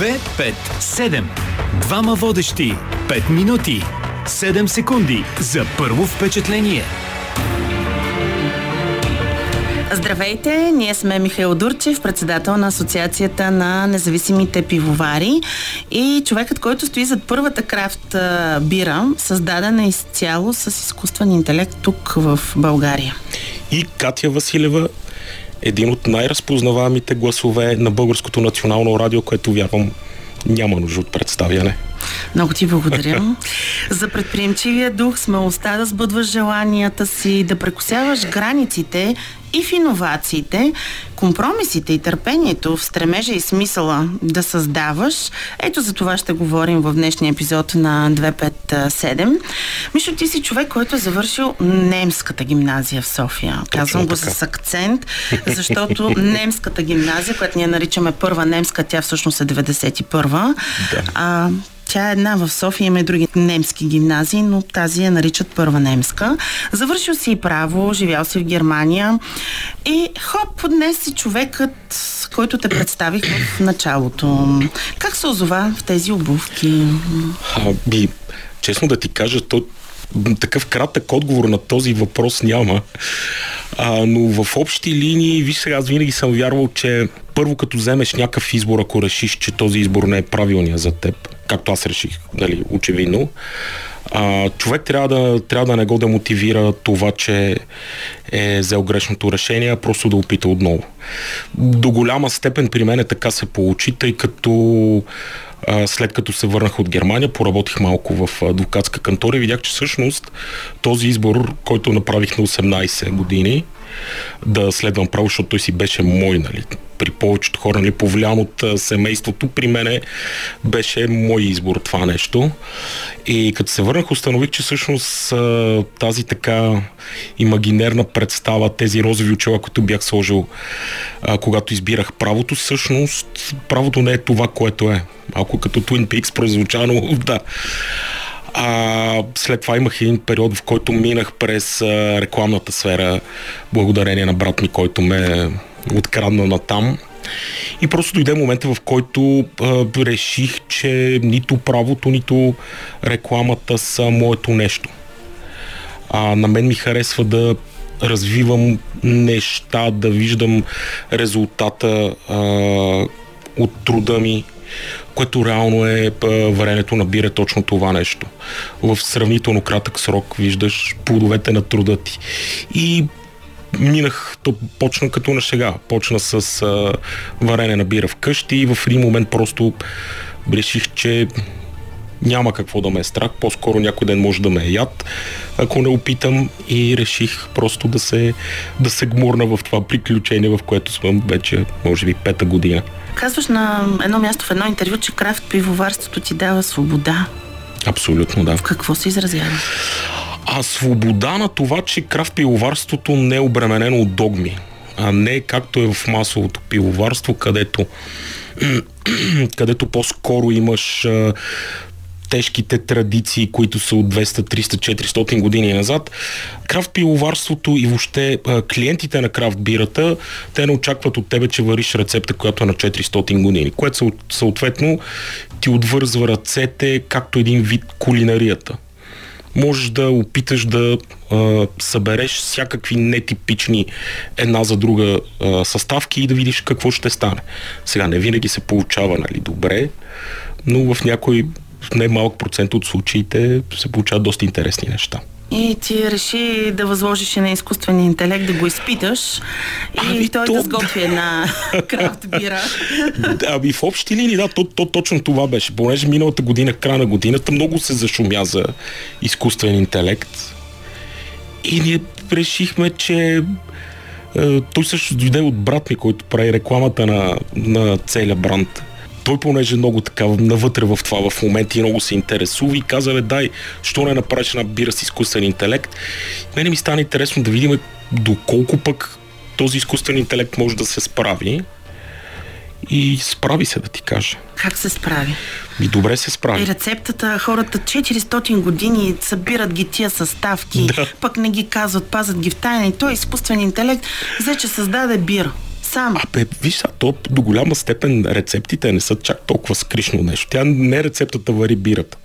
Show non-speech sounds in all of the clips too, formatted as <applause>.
2, 5, 7. Двама водещи. 5 минути. 7 секунди за първо впечатление. Здравейте, ние сме Михаил Дурчев, председател на Асоциацията на независимите пивовари и човекът, който стои зад първата крафт бира, създадена изцяло с изкуствен интелект тук в България. И Катя Василева, един от най-разпознаваемите гласове на Българското национално радио, което вярвам няма нужда от представяне. Много ти благодаря. <laughs> За предприемчивия дух, смелостта да сбъдваш желанията си, да прекусяваш границите и в иновациите, компромисите и търпението в стремежа и смисъла да създаваш. Ето за това ще говорим в днешния епизод на 257. Мишо, ти си човек, който е завършил немската гимназия в София. Казвам го с акцент, защото <laughs> немската гимназия, която ние наричаме първа немска, тя всъщност е 91-а. Да. А, тя е една в София, има и други немски гимназии, но тази я наричат първа немска. Завършил си и право, живял си в Германия и хоп, днес си човекът, който те представих в началото. Как се озова в тези обувки? Аби, честно да ти кажа, то такъв кратък отговор на този въпрос няма. А, но в общи линии, виж сега, аз винаги съм вярвал, че първо като вземеш някакъв избор, ако решиш, че този избор не е правилният за теб, както аз реших, нали, очевидно, а, човек трябва да, трябва да не го демотивира това, че е взел грешното решение, а просто да опита отново. До голяма степен при мен е така се получи, тъй като а, след като се върнах от Германия, поработих малко в адвокатска кантора и видях, че всъщност този избор, който направих на 18 години, да следвам право, защото той си беше мой, нали, при повечето хора, нали, повлиян от семейството, при мене беше мой избор това нещо. И като се върнах, установих, че всъщност тази така имагинерна представа, тези розови очила, които бях сложил, когато избирах правото, всъщност правото не е това, което е. Малко като Twin Peaks прозвучано, <laughs> да. А, след това имах един период, в който минах през рекламната сфера, благодарение на брат ми, който ме открадна на там. И просто дойде момента, в който а, реших, че нито правото, нито рекламата са моето нещо. А, на мен ми харесва да развивам неща, да виждам резултата а, от труда ми, което реално е варенето на бира точно това нещо. В сравнително кратък срок виждаш плодовете на труда ти. И минах, то почна като на шега. Почна с а, варене на бира вкъщи и в един момент просто реших, че няма какво да ме е страх, по-скоро някой ден може да ме е яд, ако не опитам и реших просто да се, да се гмурна в това приключение, в което съм вече, може би, пета година. Казваш на едно място в едно интервю, че крафт пивоварството ти дава свобода. Абсолютно, да. В какво се изразява? А свобода на това, че крафт пивоварството не е обременено от догми, а не както е в масовото пивоварство, където <clears throat> където по-скоро имаш тежките традиции, които са от 200, 300, 400 години назад. Крафт пиловарството и въобще клиентите на крафт бирата, те не очакват от тебе, че вариш рецепта, която е на 400 години, което съответно ти отвързва ръцете както един вид кулинарията можеш да опиташ да а, събереш всякакви нетипични една за друга а, съставки и да видиш какво ще стане. Сега не винаги се получава нали, добре, но в някои в най-малък процент от случаите се получават доста интересни неща. И ти реши да възложиш на изкуствения интелект да го изпиташ и ами той то... да сготви една <laughs> крафт бира. Ами в общи линии, да, то, то, точно това беше. Понеже миналата година, края на годината, много се зашумя за изкуствен интелект. И ние решихме, че е, той също дойде от брат ми, който прави рекламата на, на целия бранд той понеже много така навътре в това в момента и много се интересува и каза, бе, дай, що не направиш една бира с изкуствен интелект. Мене ми стана интересно да видим доколко пък този изкуствен интелект може да се справи. И справи се, да ти кажа. Как се справи? И добре се справи. И рецептата, хората 400 години събират ги тия съставки, да. пък не ги казват, пазят ги в тайна и той изкуствен интелект взе, че създаде бира сам. Абе, виж, сега, то до голяма степен рецептите не са чак толкова скришно нещо. Тя не рецептата вари бирата.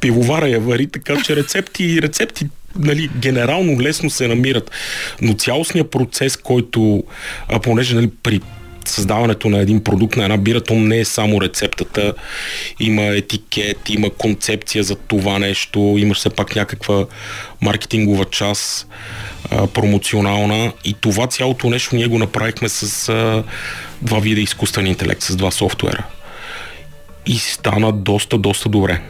Пивовара я вари, така че рецепти, рецепти нали, генерално лесно се намират. Но цялостният процес, който, а, понеже нали, при създаването на един продукт, на една бира, то не е само рецептата. Има етикет, има концепция за това нещо, имаш все пак някаква маркетингова част, промоционална и това цялото нещо ние го направихме с два вида изкуствен интелект, с два софтуера. И стана доста, доста добре.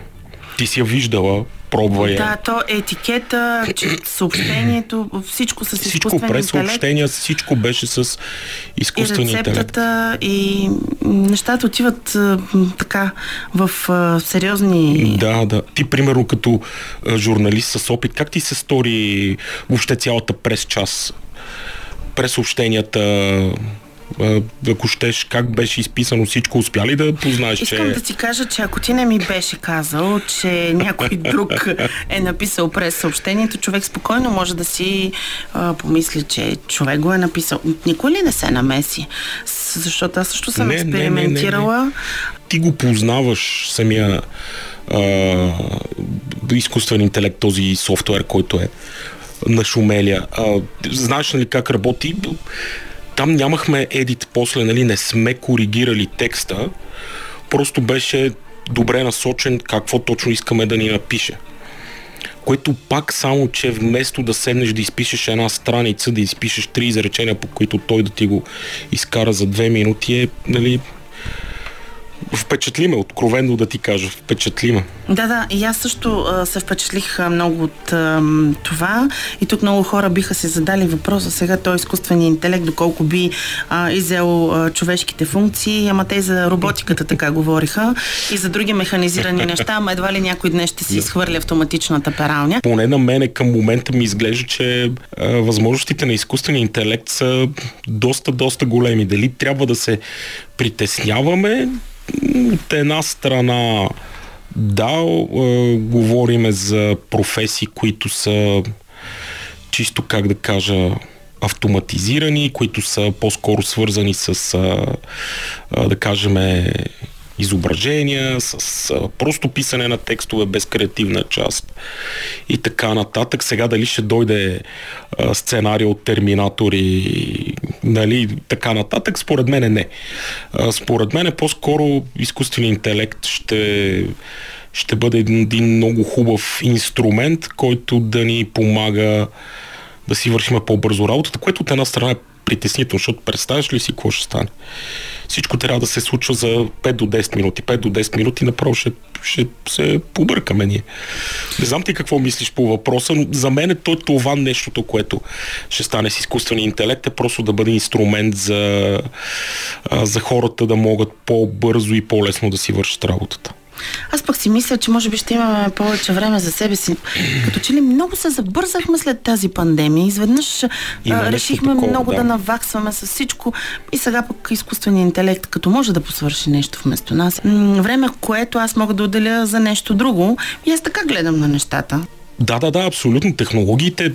Ти си я виждала, пробва я. Да, то етикета, съобщението, всичко с Всичко през съобщения, всичко беше с И изкуствен интелект. рецептата, и нещата отиват така в сериозни... Да, да. Ти, примерно, като журналист с опит, как ти се стори въобще цялата прес час? През съобщенията, а, ако щеш, как беше изписано всичко, успя ли да познаеш, Искам че... да ти кажа, че ако ти не ми беше казал, че някой <laughs> друг е написал през съобщението, човек спокойно може да си а, помисли, че човек го е написал. Никой ли не се намеси? Защото аз също съм Не, не, не, не, не. експериментирала. Ти го познаваш самия а, изкуствен интелект, този софтуер, който е на Шумелия. А, знаеш ли как работи? Там нямахме едит после, нали, не сме коригирали текста, просто беше добре насочен какво точно искаме да ни напише. Което пак само, че вместо да седнеш да изпишеш една страница, да изпишеш три изречения, по които той да ти го изкара за две минути, е, нали, впечатлиме, откровенно да ти кажа, впечатлиме. Да, да, и аз също а, се впечатлих много от а, това. И тук много хора биха се задали въпроса сега той изкуственият интелект, доколко би а, изел а, човешките функции, ама те за роботиката така говориха и за други механизирани <laughs> неща, ама едва ли някой днес ще си изхвърли автоматичната пералня. Поне на мене към момента ми изглежда, че а, възможностите на изкуствения интелект са доста, доста големи. Дали трябва да се притесняваме? От една страна, да, а, говориме за професии, които са чисто, как да кажа, автоматизирани, които са по-скоро свързани с, а, да кажем, изображения, с а, просто писане на текстове без креативна част и така нататък. Сега дали ще дойде а, сценарий от Терминатори, нали, така нататък, според мен не. А, според мен по-скоро изкуственият интелект ще ще бъде един, един много хубав инструмент, който да ни помага да си вършим по-бързо работата, което от една страна е притеснително, защото представяш ли си какво ще стане? Всичко трябва да се случва за 5 до 10 минути. 5 до 10 минути направо ще, ще се побъркаме ние. Не знам ти какво мислиш по въпроса, но за мен е то това нещото, което ще стане с изкуствения интелект, е просто да бъде инструмент за, за хората да могат по-бързо и по-лесно да си вършат работата. Аз пък си мисля, че може би ще имаме повече време за себе си. Като че ли много се забързахме след тази пандемия. Изведнъж Има решихме такова, много да. да. наваксваме с всичко. И сега пък изкуственият интелект, като може да посвърши нещо вместо нас. Време, което аз мога да отделя за нещо друго. И аз така гледам на нещата. Да, да, да, абсолютно. Технологиите,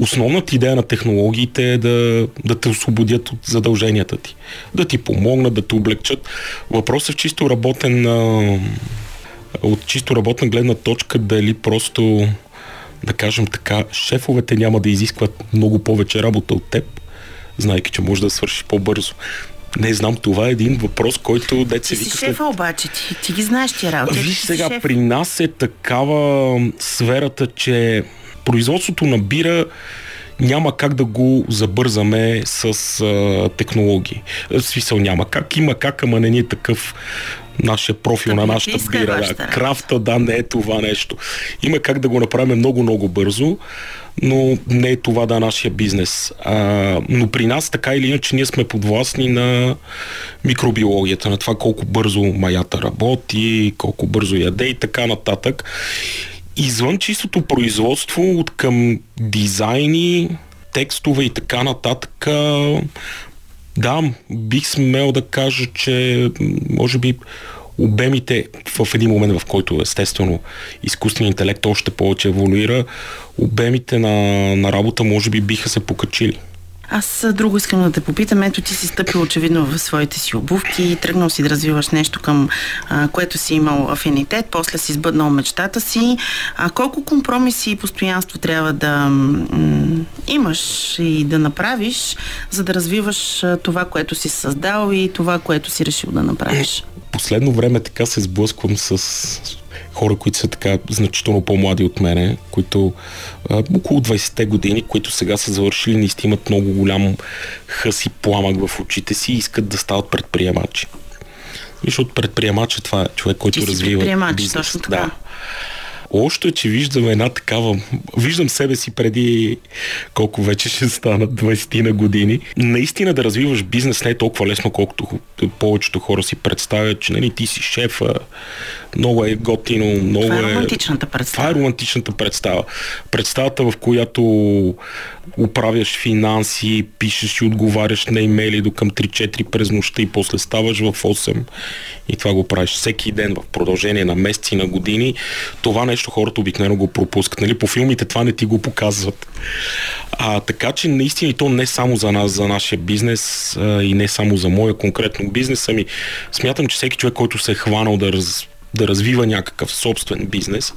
основната идея на технологиите е да, да те освободят от задълженията ти. Да ти помогнат, да те облегчат. Въпросът е в чисто работен, а, от чисто работна гледна точка, дали просто, да кажем така, шефовете няма да изискват много повече работа от теб, знайки, че може да свършиш по-бързо. Не знам, това е един въпрос, който деца Ти си вика шефа обаче, ти, ти ги знаеш тия работи. Виж Ти сега, шеф. при нас е такава сферата, че производството на бира няма как да го забързаме с а, технологии. В смисъл няма как, има как, ама не ни е такъв нашия профил на нашата бира. Да, крафта, да, не е това нещо. Има как да го направим много-много бързо, но не е това да нашия бизнес. А, но при нас така или иначе ние сме подвластни на микробиологията, на това колко бързо маята работи, колко бързо яде и така нататък. Извън чистото производство, от към дизайни, текстове и така нататък, да, бих смел да кажа, че може би обемите в един момент, в който естествено изкуственият интелект още повече еволюира, обемите на, на работа може би биха се покачили. Аз друго искам да те попитам. Ето ти си стъпил очевидно в своите си обувки, тръгнал си да развиваш нещо към а, което си имал афинитет, после си сбъднал мечтата си. А колко компромиси и постоянство трябва да м- имаш и да направиш, за да развиваш това, което си създал и това, което си решил да направиш? Последно време така се сблъсквам с хора, които са така значително по-млади от мене, които а, около 20-те години, които сега са завършили, наистина имат много голям хъс и пламък в очите си и искат да стават предприемачи. Защото предприемач е това е човек, който Ти развива бизнес. Точно така. Да. Още, че виждам една такава... Виждам себе си преди колко вече ще станат 20 на години. Наистина да развиваш бизнес не е толкова лесно, колкото повечето хора си представят, че нали, ти си шефа, много е готино, много това е... е романтичната представа. Това е романтичната представа. Представата, в която управяш финанси, пишеш и отговаряш на имейли до към 3-4 през нощта и после ставаш в 8 и това го правиш всеки ден в продължение на месеци, на години. Това нещо хората обикновено го пропускат. Нали? По филмите това не ти го показват. А, така че наистина и то не само за нас, за нашия бизнес а, и не само за моя конкретно бизнес, ами смятам, че всеки човек, който се е хванал да раз, да развива някакъв собствен бизнес,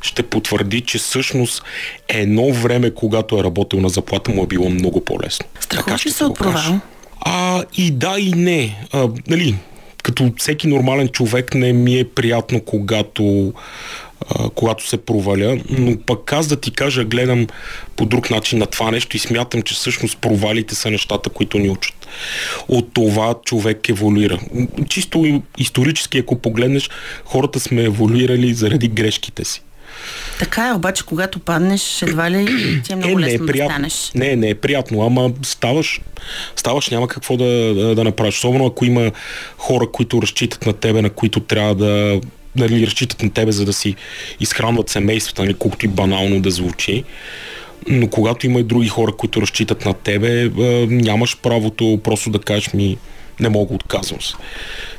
ще потвърди, че всъщност едно време, когато е работил на заплата, му е било много по-лесно. Страхуваш ли се от провал? А, и да, и не. А, нали, като всеки нормален човек не ми е приятно, когато а, когато се проваля, но пък аз да ти кажа, гледам по друг начин на това нещо и смятам, че всъщност провалите са нещата, които ни учат. От това човек еволюира. Чисто исторически, ако погледнеш, хората сме еволюирали заради грешките си. Така е, обаче когато паднеш, едва ли ти е много е, лесно не е приятно. да станеш. Не, не е приятно, ама ставаш, ставаш няма какво да, да, да направиш. Особено ако има хора, които разчитат на тебе, на които трябва да нали, разчитат на тебе, за да си изхранват семействата, нали, колкото и банално да звучи. Но когато има и други хора, които разчитат на тебе, нямаш правото просто да кажеш ми не мога, отказвам се.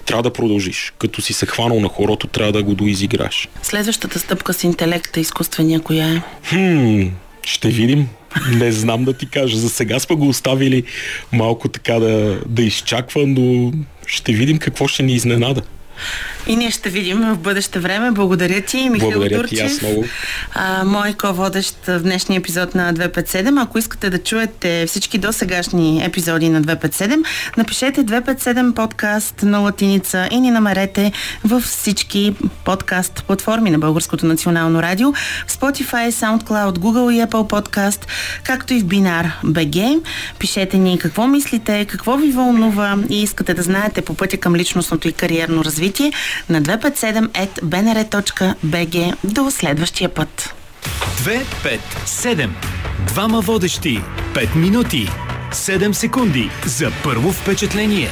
Трябва да продължиш. Като си се хванал на хорото, трябва да го доизиграш. Следващата стъпка с интелекта, изкуствения, коя е? Хм, ще видим. Не знам да ти кажа. За сега сме го оставили малко така да, да изчаква, но ще видим какво ще ни изненада. И ние ще видим в бъдеще време. Благодаря ти, Михаил Благодаря Дурчев. Ти, аз много. А, мой ко-водещ в днешния епизод на 257. Ако искате да чуете всички досегашни епизоди на 257, напишете 257 подкаст на латиница и ни намерете във всички подкаст платформи на Българското национално радио, Spotify, SoundCloud, Google и Apple Podcast, както и в Бинар BG. Пишете ни какво мислите, какво ви вълнува и искате да знаете по пътя към личностното и кариерно развитие на 257.bnr.bg. До следващия път. 257. Двама водещи. 5 минути. 7 секунди за първо впечатление.